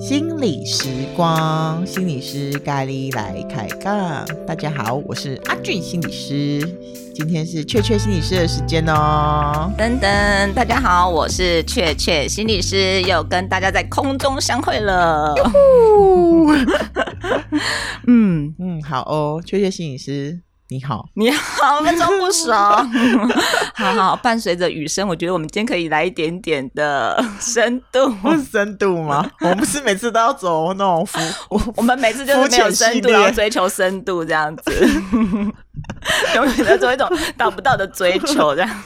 心理时光，心理师咖喱来开杠。大家好，我是阿俊心理师，今天是雀雀心理师的时间哦。噔噔，大家好，我是雀雀心理师，又跟大家在空中相会了。嗯嗯，好哦，雀雀心理师。你好，你好，我们装不熟。好好，伴随着雨声，我觉得我们今天可以来一点点的深度。深度吗？我们不是每次都要走那种浮，我们每次就是没有深度，要追求深度这样子，永远在做一种达不到的追求，这样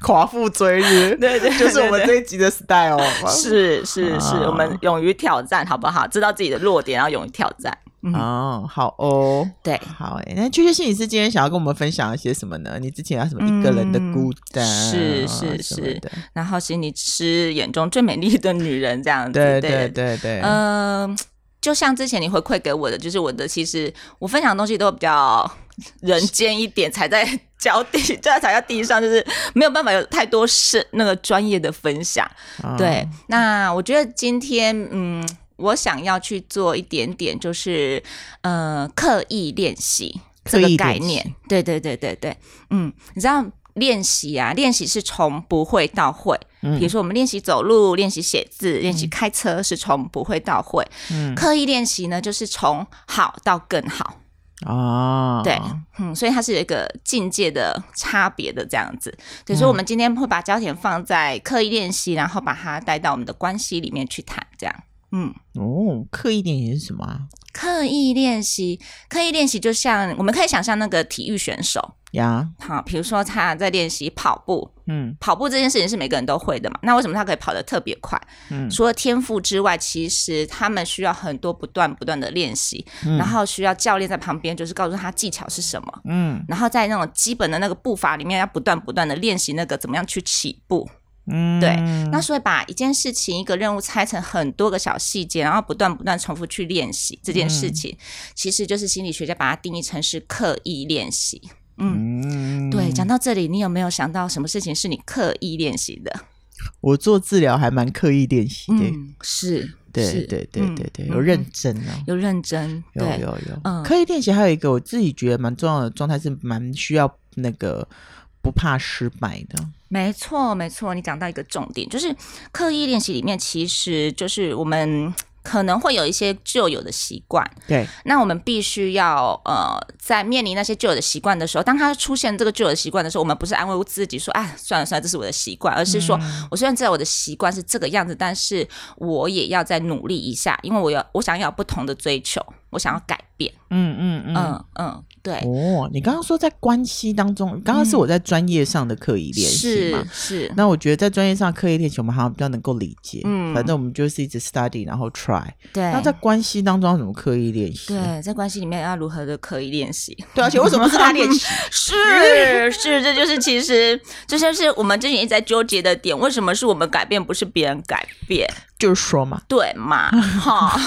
夸父追日。对，对对，就是我们这一集的 style。是是是，我们勇于挑战，好不好？知道自己的弱点，然后勇于挑战。嗯、哦，好哦，对，好诶。那雀雀心理师今天想要跟我们分享一些什么呢？你之前有什么一个人的孤单？嗯、是是是，然后心理师眼中最美丽的女人这样子，对对对对。嗯、呃，就像之前你回馈给我的，就是我的，其实我分享的东西都比较人间一点，踩在脚底，就 在踩在地上，就是没有办法有太多是那个专业的分享。哦、对，那我觉得今天，嗯。我想要去做一点点，就是呃，刻意练习这个概念。对对对对对，嗯，你知道练习啊，练习是从不会到会。嗯，比如说我们练习走路、练习写字、练习开车，是从不会到会。嗯，刻意练习呢，就是从好到更好。哦，对，嗯，所以它是有一个境界的差别的这样子。所以说，我们今天会把焦点放在刻意练习，然后把它带到我们的关系里面去谈，这样。嗯。哦，刻意练习是什么啊？刻意练习，刻意练习就像我们可以想象那个体育选手。呀，好，比如说他在练习跑步，嗯，跑步这件事情是每个人都会的嘛。那为什么他可以跑得特别快？嗯，除了天赋之外，其实他们需要很多不断不断的练习，嗯，然后需要教练在旁边，就是告诉他技巧是什么，嗯，然后在那种基本的那个步伐里面，要不断不断的练习那个怎么样去起步。嗯，对，那所以把一件事情、一个任务拆成很多个小细节，然后不断不断重复去练习这件事情，嗯、其实就是心理学家把它定义成是刻意练习。嗯，嗯。对，讲到这里，你有没有想到什么事情是你刻意练习的？我做治疗还蛮刻意练习的，嗯、是，对，对，对，对，对，对，有认真哦，有认真，有，有，有，嗯，刻意练习还有一个我自己觉得蛮重要的状态是蛮需要那个不怕失败的。没错，没错，你讲到一个重点，就是刻意练习里面，其实就是我们可能会有一些旧有的习惯。对，那我们必须要呃，在面临那些旧有的习惯的时候，当它出现这个旧有的习惯的时候，我们不是安慰自己说，哎，算了算了，这是我的习惯，而是说，嗯、我虽然知道我的习惯是这个样子，但是我也要再努力一下，因为我要我想要有不同的追求，我想要改变。嗯嗯嗯嗯嗯。对哦，你刚刚说在关系当中，刚刚是我在专业上的刻意练习嘛？是是。那我觉得在专业上刻意练习，我们好像比较能够理解。嗯，反正我们就是一直 study，然后 try。对。那在关系当中要怎么刻意练习？对，在关系里面要如何的刻意练习？对，而且为什么是他练习？是是，这就是其实这就是我们之前一直在纠结的点。为什么是我们改变，不是别人改变？就是说嘛，对嘛，哈，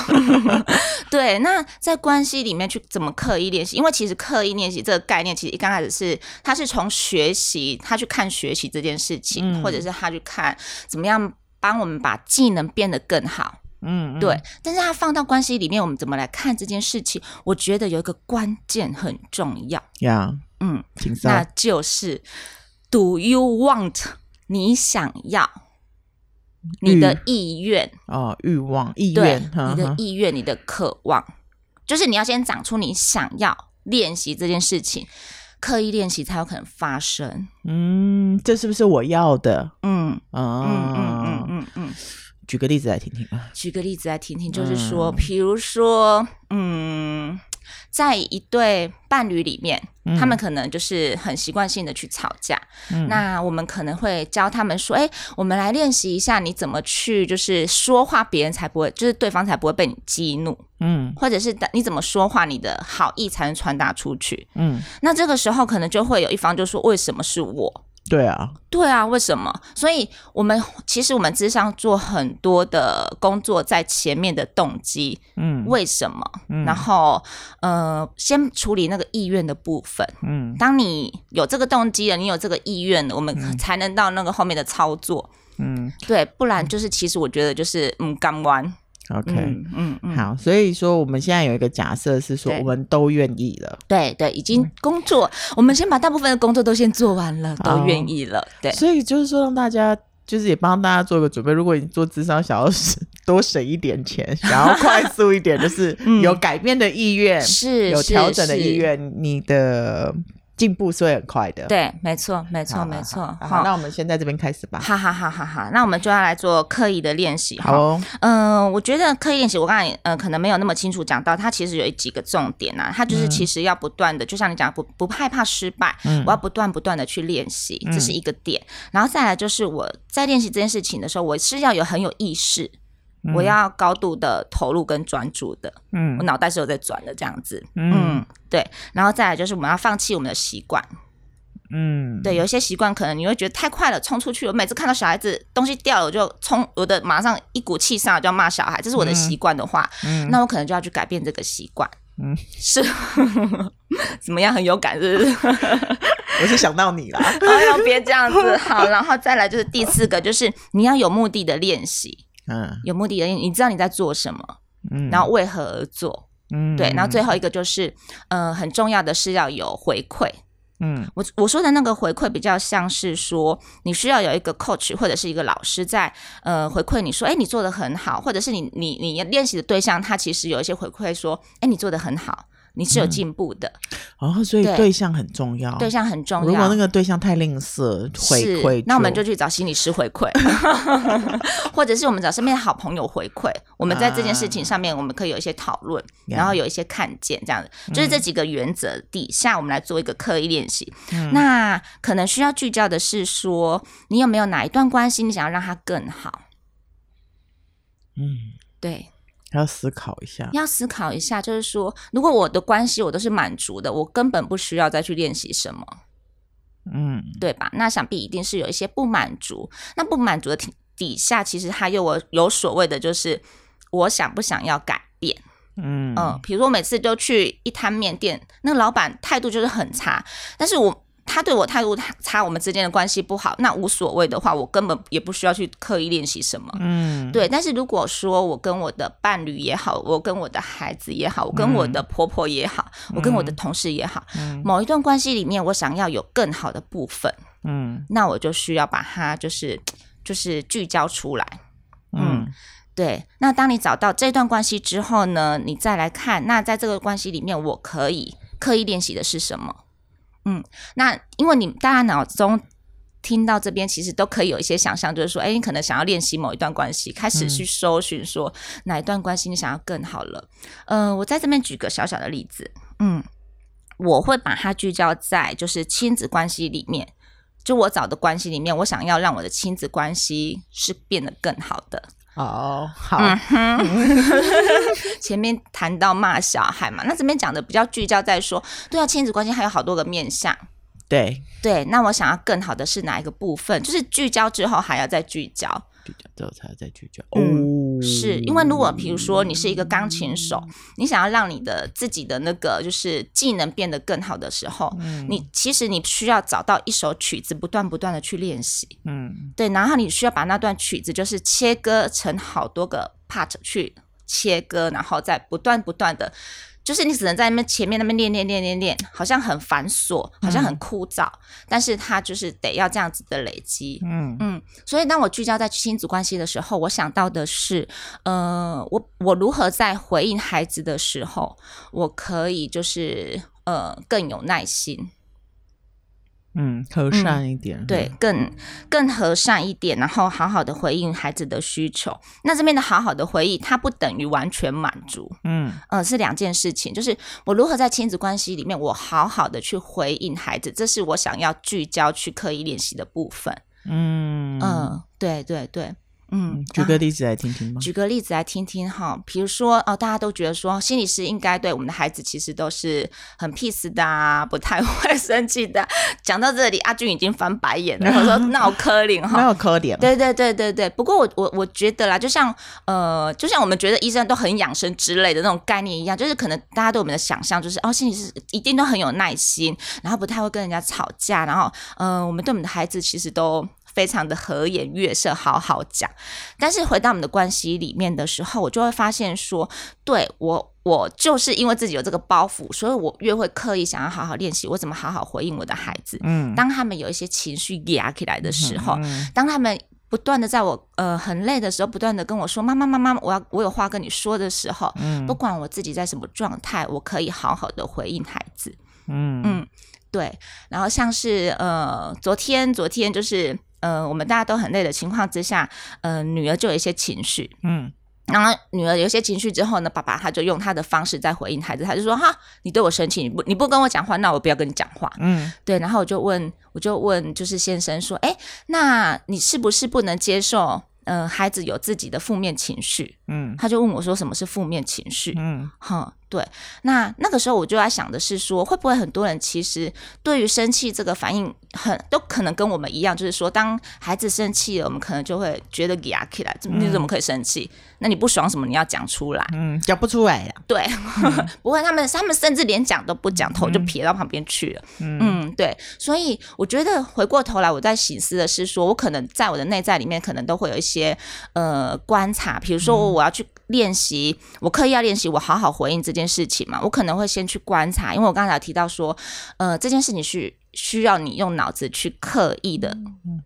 对。那在关系里面去怎么刻意练习？因为其实刻意练习这个概念，其实一刚开始是他是从学习，他去看学习这件事情，嗯、或者是他去看怎么样帮我们把技能变得更好，嗯，嗯，对。但是他放到关系里面，我们怎么来看这件事情？我觉得有一个关键很重要呀，嗯，那就是 Do you want？你想要？你的意愿哦，欲望、意愿，你的意愿、你的渴望，就是你要先长出你想要练习这件事情，刻意练习才有可能发生。嗯，这是不是我要的？嗯，嗯嗯嗯嗯嗯，举个例子来听听吧。举个例子来听听，就是说，比如说，嗯。在一对伴侣里面，嗯、他们可能就是很习惯性的去吵架。嗯、那我们可能会教他们说：“哎，我们来练习一下，你怎么去就是说话，别人才不会，就是对方才不会被你激怒。嗯，或者是你怎么说话，你的好意才能传达出去。嗯，那这个时候可能就会有一方就说：为什么是我？对啊，对啊，为什么？所以我们其实我们咨商做很多的工作，在前面的动机，嗯，为什么？嗯、然后呃，先处理那个意愿的部分，嗯，当你有这个动机了，你有这个意愿了，我们才能到那个后面的操作，嗯，对，不然就是其实我觉得就是嗯，刚完。OK，嗯嗯，好，所以说我们现在有一个假设是说，我们都愿意了，对对，已经工作，我们先把大部分的工作都先做完了，都愿意了，对，所以就是说让大家，就是也帮大家做个准备，如果你做智商想要多省一点钱，想要快速一点，就是 有改变的意愿，是有调整的意愿，你的。进步是会很快的，对，没错，没错，没错。好，那我们先在这边开始吧。好好好好好，那我们就要来做刻意的练习。好、哦，嗯、呃，我觉得刻意练习，我刚才呃可能没有那么清楚讲到，它其实有几个重点啊，它就是其实要不断的，嗯、就像你讲，不不害怕失败，嗯、我要不断不断的去练习，这是一个点。嗯、然后再来就是我在练习这件事情的时候，我是要有很有意识。我要高度的投入跟专注的，嗯，我脑袋是有在转的这样子，嗯，嗯，对，然后再来就是我们要放弃我们的习惯，嗯，对，有一些习惯可能你会觉得太快了，冲出去，我每次看到小孩子东西掉了，我就冲，我的马上一股气上来就要骂小孩，这是我的习惯的话，嗯，那我可能就要去改变这个习惯，嗯，是，怎么样，很有感是不是？我是想到你了，哎呦，别这样子，好，然后再来就是第四个，就是你要有目的的练习。嗯，有目的的，你知道你在做什么，嗯，然后为何而做，嗯，对，然后最后一个就是，呃，很重要的是要有回馈，嗯，我我说的那个回馈比较像是说，你需要有一个 coach 或者是一个老师在，呃，回馈你说，哎，你做的很好，或者是你你你练习的对象他其实有一些回馈说，哎，你做的很好。你是有进步的、嗯、哦，所以对象很重要，对象很重要。如果那个对象太吝啬回馈，那我们就去找心理师回馈，或者是我们找身边的好朋友回馈。我们在这件事情上面，我们可以有一些讨论，啊、然后有一些看见，这样子，嗯、就是这几个原则底下，我们来做一个刻意练习。嗯、那可能需要聚焦的是说，你有没有哪一段关系，你想要让它更好？嗯，对。要思考一下，要思考一下，就是说，如果我的关系我都是满足的，我根本不需要再去练习什么，嗯，对吧？那想必一定是有一些不满足，那不满足的底底下，其实还有我有所谓的，就是我想不想要改变，嗯嗯，比如说我每次都去一摊面店，那个老板态度就是很差，但是我。他对我态度差，我们之间的关系不好，那无所谓的话，我根本也不需要去刻意练习什么。嗯，对。但是如果说我跟我的伴侣也好，我跟我的孩子也好，我跟我的婆婆也好，嗯、我跟我的同事也好，嗯、某一段关系里面，我想要有更好的部分，嗯，那我就需要把它就是就是聚焦出来。嗯，对。那当你找到这段关系之后呢，你再来看，那在这个关系里面，我可以刻意练习的是什么？嗯，那因为你大家脑中听到这边，其实都可以有一些想象，就是说，哎，你可能想要练习某一段关系，开始去搜寻说哪一段关系你想要更好了。嗯、呃，我在这边举个小小的例子，嗯，我会把它聚焦在就是亲子关系里面，就我找的关系里面，我想要让我的亲子关系是变得更好的。哦，好。前面谈到骂小孩嘛，那这边讲的比较聚焦在说，对啊，亲子关系还有好多个面向。对对，那我想要更好的是哪一个部分？就是聚焦之后还要再聚焦。聚焦之后才要再聚焦。嗯，是因为如果比如说你是一个钢琴手，你想要让你的自己的那个就是技能变得更好的时候，嗯，你其实你需要找到一首曲子，不断不断的去练习。嗯，对，然后你需要把那段曲子就是切割成好多个 part 去切割，然后再不断不断的。就是你只能在那边前面那边练练练练练，好像很繁琐，好像很枯燥，嗯、但是它就是得要这样子的累积。嗯嗯，所以当我聚焦在亲子关系的时候，我想到的是，呃，我我如何在回应孩子的时候，我可以就是呃更有耐心。嗯，和善一点，嗯、对，更更和善一点，然后好好的回应孩子的需求。那这边的好好的回应，它不等于完全满足，嗯，呃，是两件事情。就是我如何在亲子关系里面，我好好的去回应孩子，这是我想要聚焦去刻意练习的部分。嗯嗯，对对对，嗯，举个例子来听听吗？举个例子来听听哈，比如说哦，大家都觉得说心理师应该对我们的孩子其实都是很 peace 的啊，不太 会生气的。讲到这里，阿俊已经翻白眼了，我说 闹柯林哈，闹柯林。对对对对对。不过我我我觉得啦，就像呃，就像我们觉得医生都很养生之类的那种概念一样，就是可能大家对我们的想象就是哦，心理师一定都很有耐心，然后不太会跟人家吵架，然后嗯、呃，我们对我们的孩子其实都。非常的和颜悦色，好好讲。但是回到我们的关系里面的时候，我就会发现说，对，我，我就是因为自己有这个包袱，所以我越会刻意想要好好练习，我怎么好好回应我的孩子。嗯，当他们有一些情绪压起来的时候，嗯嗯、当他们不断的在我呃很累的时候，不断的跟我说：“妈妈，妈妈，我要我有话跟你说”的时候，嗯，不管我自己在什么状态，我可以好好的回应孩子。嗯嗯，对。然后像是呃，昨天昨天就是。呃，我们大家都很累的情况之下，呃，女儿就有一些情绪，嗯，然后女儿有一些情绪之后呢，爸爸他就用他的方式在回应孩子，他就说：“哈，你对我生气，你不你不跟我讲话，那我不要跟你讲话。”嗯，对，然后我就问，我就问，就是先生说：“哎，那你是不是不能接受？”呃，孩子有自己的负面情绪，嗯，他就问我说：“什么是负面情绪？”嗯，哈，对。那那个时候我就在想的是说，会不会很多人其实对于生气这个反应很都可能跟我们一样，就是说，当孩子生气了，我们可能就会觉得压起来，你怎么可以生气？嗯、那你不爽什么？你要讲出来，嗯，讲不出来呀。对，嗯、不会，他们他们甚至连讲都不讲，头就撇到旁边去了。嗯，嗯，对。所以我觉得回过头来，我在醒思的是说，我可能在我的内在里面，可能都会有一些。些呃观察，比如说我要去练习，我刻意要练习，我好好回应这件事情嘛，我可能会先去观察，因为我刚才有提到说，呃，这件事情是需要你用脑子去刻意的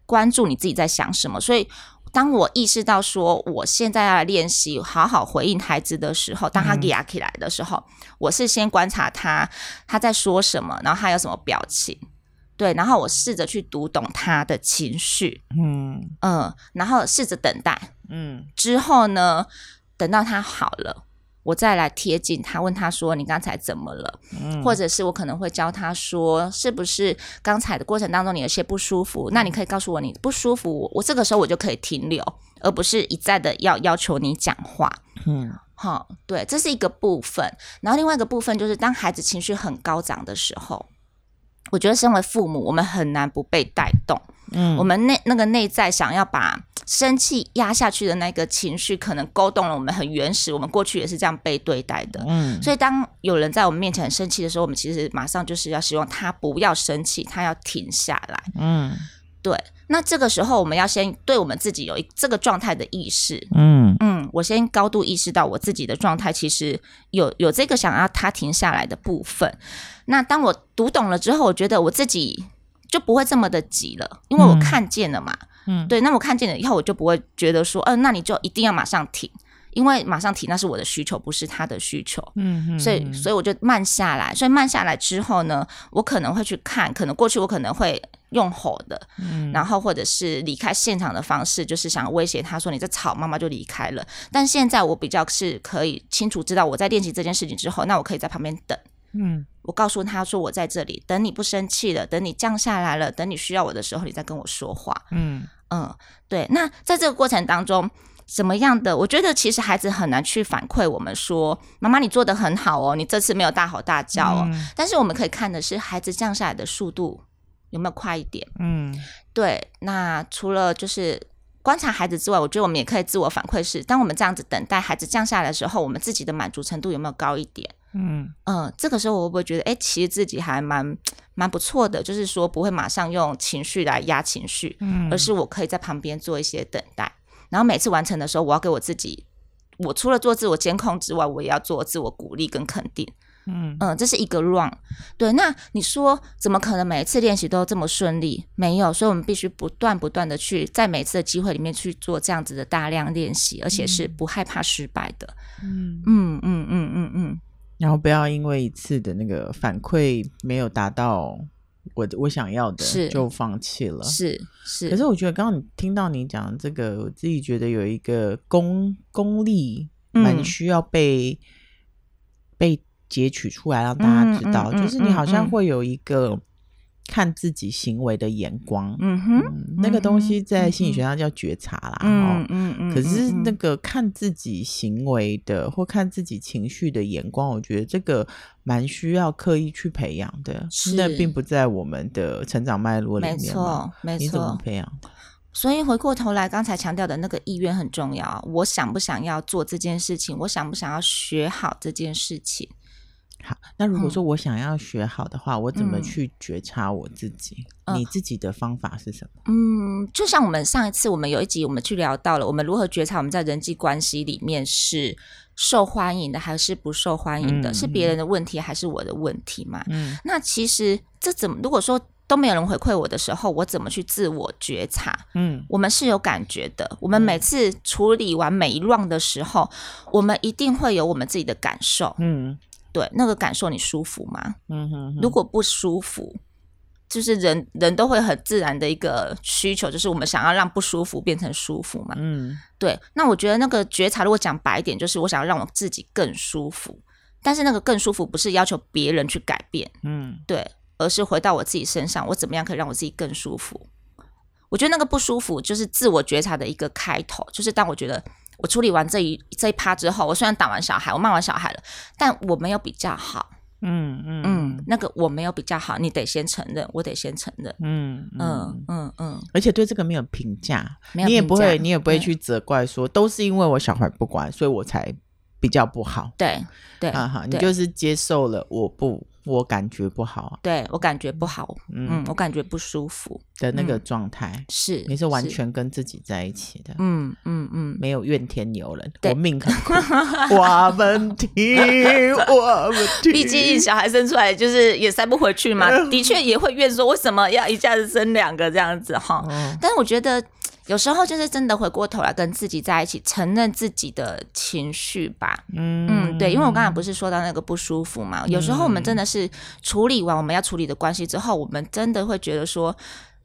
关注你自己在想什么，所以当我意识到说我现在要来练习好好回应孩子的时候，当他压起来的时候，我是先观察他他在说什么，然后他有什么表情。对，然后我试着去读懂他的情绪，嗯。嗯，然后试着等待，嗯，之后呢，等到他好了，我再来贴近他，问他说：“你刚才怎么了？”嗯，或者是我可能会教他说：“是不是刚才的过程当中你有些不舒服？那你可以告诉我你不舒服，我我这个时候我就可以停留，而不是一再的要要求你讲话。”嗯，好，对，这是一个部分。然后另外一个部分就是当孩子情绪很高涨的时候。我觉得身为父母，我们很难不被带动。嗯，我们内那个内在想要把生气压下去的那个情绪，可能勾动了我们很原始。我们过去也是这样被对待的。嗯，所以当有人在我们面前很生气的时候，我们其实马上就是要希望他不要生气，他要停下来。嗯，对。那这个时候，我们要先对我们自己有一这个状态的意识。嗯嗯，我先高度意识到我自己的状态，其实有有这个想要他停下来的部分。那当我读懂了之后，我觉得我自己就不会这么的急了，因为我看见了嘛。嗯，对，那我看见了以后，我就不会觉得说，嗯、呃，那你就一定要马上停，因为马上停那是我的需求，不是他的需求。嗯嗯，所以所以我就慢下来，所以慢下来之后呢，我可能会去看，可能过去我可能会用吼的，嗯，然后或者是离开现场的方式，就是想威胁他说你在吵，妈妈就离开了。但现在我比较是可以清楚知道我在练习这件事情之后，那我可以在旁边等。嗯，我告诉他说我在这里等你，不生气了，等你降下来了，等你需要我的时候，你再跟我说话。嗯嗯，对。那在这个过程当中，什么样的？我觉得其实孩子很难去反馈我们说，妈妈你做的很好哦，你这次没有大吼大叫哦。嗯，但是我们可以看的是孩子降下来的速度有没有快一点。嗯，对。那除了就是。观察孩子之外，我觉得我们也可以自我反馈是：当我们这样子等待孩子降下来的时候，我们自己的满足程度有没有高一点？嗯嗯、呃，这个时候我会不会觉得，哎、欸，其实自己还蛮蛮不错的，就是说不会马上用情绪来压情绪，嗯，而是我可以在旁边做一些等待，然后每次完成的时候，我要给我自己，我除了做自我监控之外，我也要做自我鼓励跟肯定。嗯嗯，这是一个 run，对。那你说怎么可能每一次练习都这么顺利？没有，所以我们必须不断不断的去在每次的机会里面去做这样子的大量练习，而且是不害怕失败的。嗯嗯嗯嗯嗯嗯。然后不要因为一次的那个反馈没有达到我我想要的，是就放弃了。是是。可是我觉得刚刚你听到你讲这个，我自己觉得有一个功功力蛮需要被、嗯、被。截取出来让大家知道，嗯嗯嗯、就是你好像会有一个看自己行为的眼光，嗯哼，嗯、那个东西在心理学上叫觉察啦，嗯嗯嗯。可是那个看自己行为的或看自己情绪的眼光，我觉得这个蛮需要刻意去培养的，是那并不在我们的成长脉络里面。没错，没错。你怎么培养？所以回过头来，刚才强调的那个意愿很重要。我想不想要做这件事情？我想不想要学好这件事情？好，那如果说我想要学好的话，嗯、我怎么去觉察我自己？嗯、你自己的方法是什么？嗯，就像我们上一次我们有一集，我们去聊到了我们如何觉察我们在人际关系里面是受欢迎的还是不受欢迎的，嗯、是别人的问题还是我的问题嘛？嗯，那其实这怎么？如果说都没有人回馈我的时候，我怎么去自我觉察？嗯，我们是有感觉的。我们每次处理完每一 round 的时候，我们一定会有我们自己的感受。嗯。对，那个感受你舒服吗？嗯哼哼。如果不舒服，就是人人都会很自然的一个需求，就是我们想要让不舒服变成舒服嘛。嗯，对。那我觉得那个觉察，如果讲白一点，就是我想要让我自己更舒服。但是那个更舒服不是要求别人去改变，嗯，对，而是回到我自己身上，我怎么样可以让我自己更舒服？我觉得那个不舒服就是自我觉察的一个开头，就是当我觉得。我处理完这一这一趴之后，我虽然打完小孩，我骂完小孩了，但我没有比较好。嗯嗯嗯，那个我没有比较好，你得先承认，我得先承认。嗯嗯嗯嗯，而且对这个没有评价，你也不会，你也不会去责怪说，都是因为我小孩不乖，所以我才比较不好。对对，啊哈，你就是接受了我不。我感觉不好，对，我感觉不好，嗯，我感觉不舒服的那个状态，是你是完全跟自己在一起的，嗯嗯嗯，没有怨天尤人，我命很苦，我们听，我们听，毕竟小孩生出来就是也塞不回去嘛，的确也会怨说为什么要一下子生两个这样子哈，但是我觉得。有时候就是真的回过头来跟自己在一起，承认自己的情绪吧。嗯嗯，对，因为我刚才不是说到那个不舒服嘛。嗯、有时候我们真的是处理完我们要处理的关系之后，我们真的会觉得说，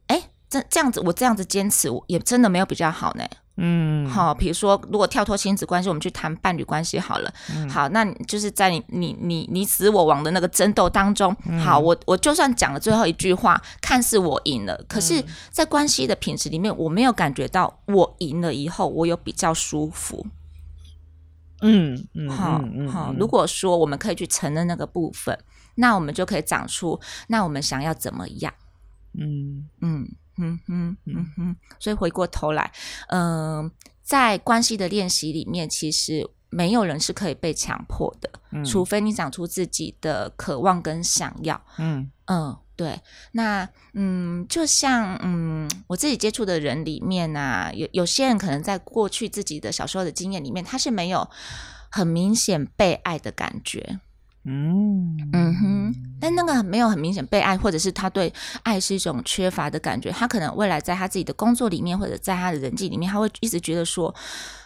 哎，这这样子，我这样子坚持，也真的没有比较好呢。嗯，好，比如说，如果跳脱亲子关系，我们去谈伴侣关系好了。嗯、好，那就是在你你你你死我亡的那个争斗当中，嗯、好，我我就算讲了最后一句话，看似我赢了，可是，在关系的品质里面，我没有感觉到我赢了以后，我有比较舒服。嗯嗯，好好，如果说我们可以去承认那个部分，那我们就可以长出，那我们想要怎么样？嗯嗯。嗯哼嗯哼，所以回过头来，嗯、呃，在关系的练习里面，其实没有人是可以被强迫的，嗯、除非你长出自己的渴望跟想要。嗯嗯，对。那嗯，就像嗯，我自己接触的人里面啊，有有些人可能在过去自己的小时候的经验里面，他是没有很明显被爱的感觉。嗯嗯哼，但那个没有很明显被爱，或者是他对爱是一种缺乏的感觉。他可能未来在他自己的工作里面，或者在他的人际里面，他会一直觉得说，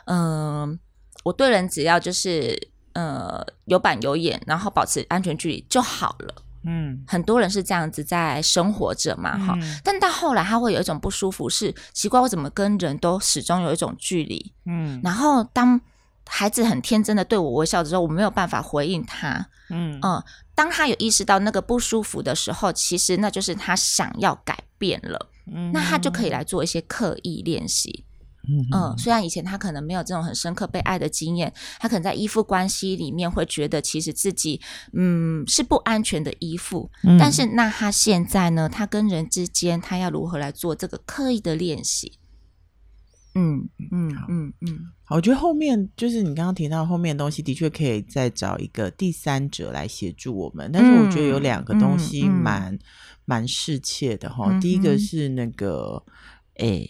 嗯、呃，我对人只要就是呃有板有眼，然后保持安全距离就好了。嗯，很多人是这样子在生活着嘛，哈、嗯。但到后来他会有一种不舒服，是奇怪，我怎么跟人都始终有一种距离。嗯，然后当。孩子很天真的对我微笑的时候，我没有办法回应他。嗯嗯，当他有意识到那个不舒服的时候，其实那就是他想要改变了。嗯，那他就可以来做一些刻意练习。嗯嗯，虽然以前他可能没有这种很深刻被爱的经验，他可能在依附关系里面会觉得其实自己嗯是不安全的依附。嗯，但是那他现在呢？他跟人之间，他要如何来做这个刻意的练习？嗯嗯嗯嗯，好，我觉得后面就是你刚刚提到后面的东西，的确可以再找一个第三者来协助我们。但是我觉得有两个东西蛮蛮适切的哈。第一个是那个，诶，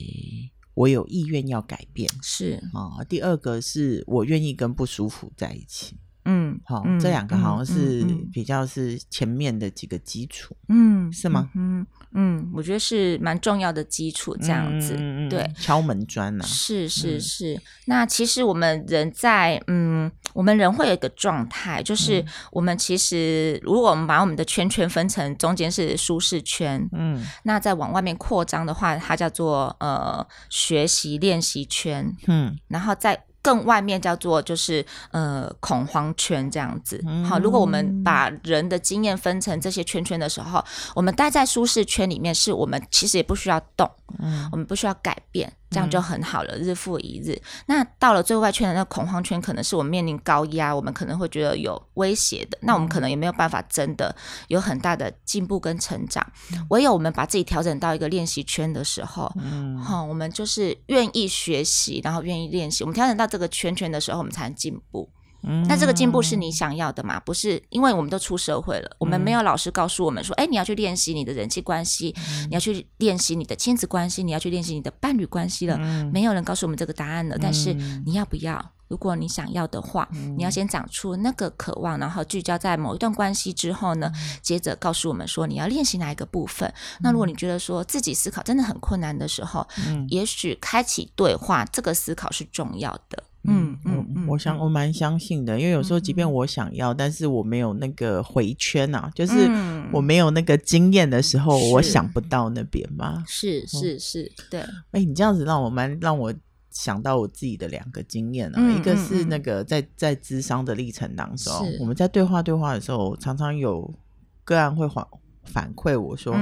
我有意愿要改变，是啊。第二个是我愿意跟不舒服在一起。嗯，好，这两个好像是比较是前面的几个基础。嗯，是吗？嗯。嗯，我觉得是蛮重要的基础，这样子，嗯、对，敲门砖呢、啊？是是是。嗯、那其实我们人在，嗯，我们人会有一个状态，就是我们其实，如果我们把我们的圈圈分成中间是舒适圈，嗯，那再往外面扩张的话，它叫做呃学习练习圈，嗯，然后再。更外面叫做就是呃恐慌圈这样子。好，如果我们把人的经验分成这些圈圈的时候，我们待在舒适圈里面，是我们其实也不需要动，嗯，我们不需要改变。这样就很好了，日复一日。那到了最外圈的那个恐慌圈，可能是我们面临高压，我们可能会觉得有威胁的。那我们可能也没有办法真的有很大的进步跟成长。唯有我们把自己调整到一个练习圈的时候，嗯，好，我们就是愿意学习，然后愿意练习。我们调整到这个圈圈的时候，我们才能进步。那这个进步是你想要的吗？不是，因为我们都出社会了，我们没有老师告诉我们说，哎，你要去练习你的人际关系，你要去练习你的亲子关系，你要去练习你的伴侣关系了。没有人告诉我们这个答案了。但是你要不要？如果你想要的话，你要先长出那个渴望，然后聚焦在某一段关系之后呢，接着告诉我们说你要练习哪一个部分。那如果你觉得说自己思考真的很困难的时候，也许开启对话这个思考是重要的。嗯嗯嗯，我想我蛮相信的，因为有时候即便我想要，但是我没有那个回圈啊，就是我没有那个经验的时候，我想不到那边嘛。是是是，对。哎，你这样子让我蛮让我想到我自己的两个经验啊，一个是那个在在智商的历程当中，我们在对话对话的时候，常常有个案会反反馈我说。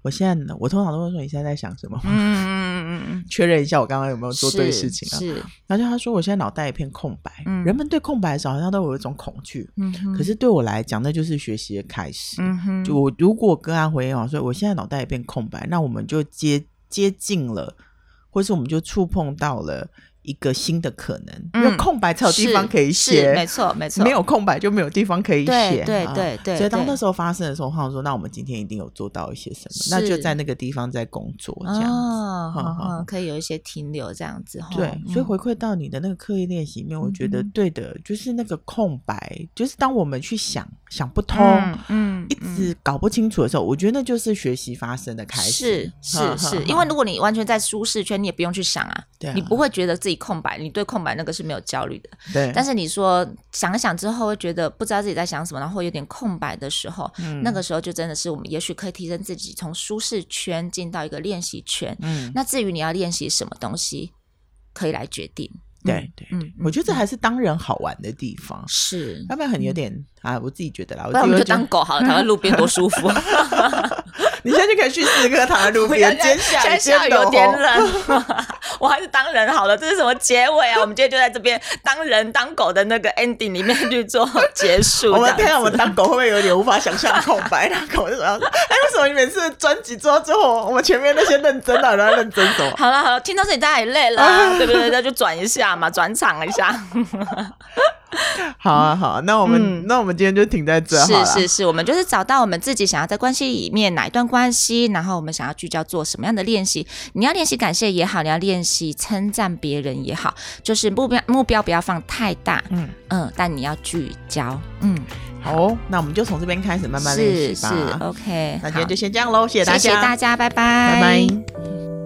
我现在呢，我通常都会说，你现在在想什么？嗯 嗯嗯，确认一下我刚刚有没有做对事情啊？是。然后他说，我现在脑袋一片空白。嗯。人们对空白的时候好像都有一种恐惧。嗯。可是对我来讲，那就是学习的开始。嗯哼。就我如果跟他回应我说，我现在脑袋一片空白，那我们就接接近了，或是我们就触碰到了。一个新的可能，因为空白才有地方可以写，没错没错，没有空白就没有地方可以写，对对对。所以当那时候发生的时候，我说：“那我们今天一定有做到一些什么？”那就在那个地方在工作，这样子，可以有一些停留，这样子。对，所以回馈到你的那个刻意练习里面，我觉得对的，就是那个空白，就是当我们去想想不通，嗯，一直搞不清楚的时候，我觉得那就是学习发生的开始。是是是，因为如果你完全在舒适圈，你也不用去想啊，你不会觉得自己。空白，你对空白那个是没有焦虑的。对，但是你说想一想之后，会觉得不知道自己在想什么，然后有点空白的时候，嗯，那个时候就真的是我们也许可以提升自己，从舒适圈进到一个练习圈。嗯，那至于你要练习什么东西，可以来决定。对对，嗯，我觉得这还是当人好玩的地方。是，要不然很有点啊，我自己觉得啦。那我们就当狗好了，躺在路边多舒服。你现在就可以去试试躺在路边，接下来有点冷，我还是当人好了。这是什么结尾啊？我们今天就在这边当人当狗的那个 ending 里面去做结束。我们天啊，我们当狗会不会有点无法想象空白？当狗为什么？哎，为什么你每次专辑做到最后，我们前面那些认真的，然后认真什么？好了好了，听到这里大家也累了，对不对？那就转一下嘛，转场一下。好啊，好啊，那我们、嗯、那我们今天就停在这。是是是，我们就是找到我们自己想要在关系里面哪一段关系，然后我们想要聚焦做什么样的练习。你要练习感谢也好，你要练习称赞别人也好，就是目标目标不要放太大，嗯嗯，但你要聚焦，嗯，好，好，那我们就从这边开始慢慢练习吧。是是，OK，那今天就先这样喽，谢谢大家，谢谢大家，拜拜，拜拜。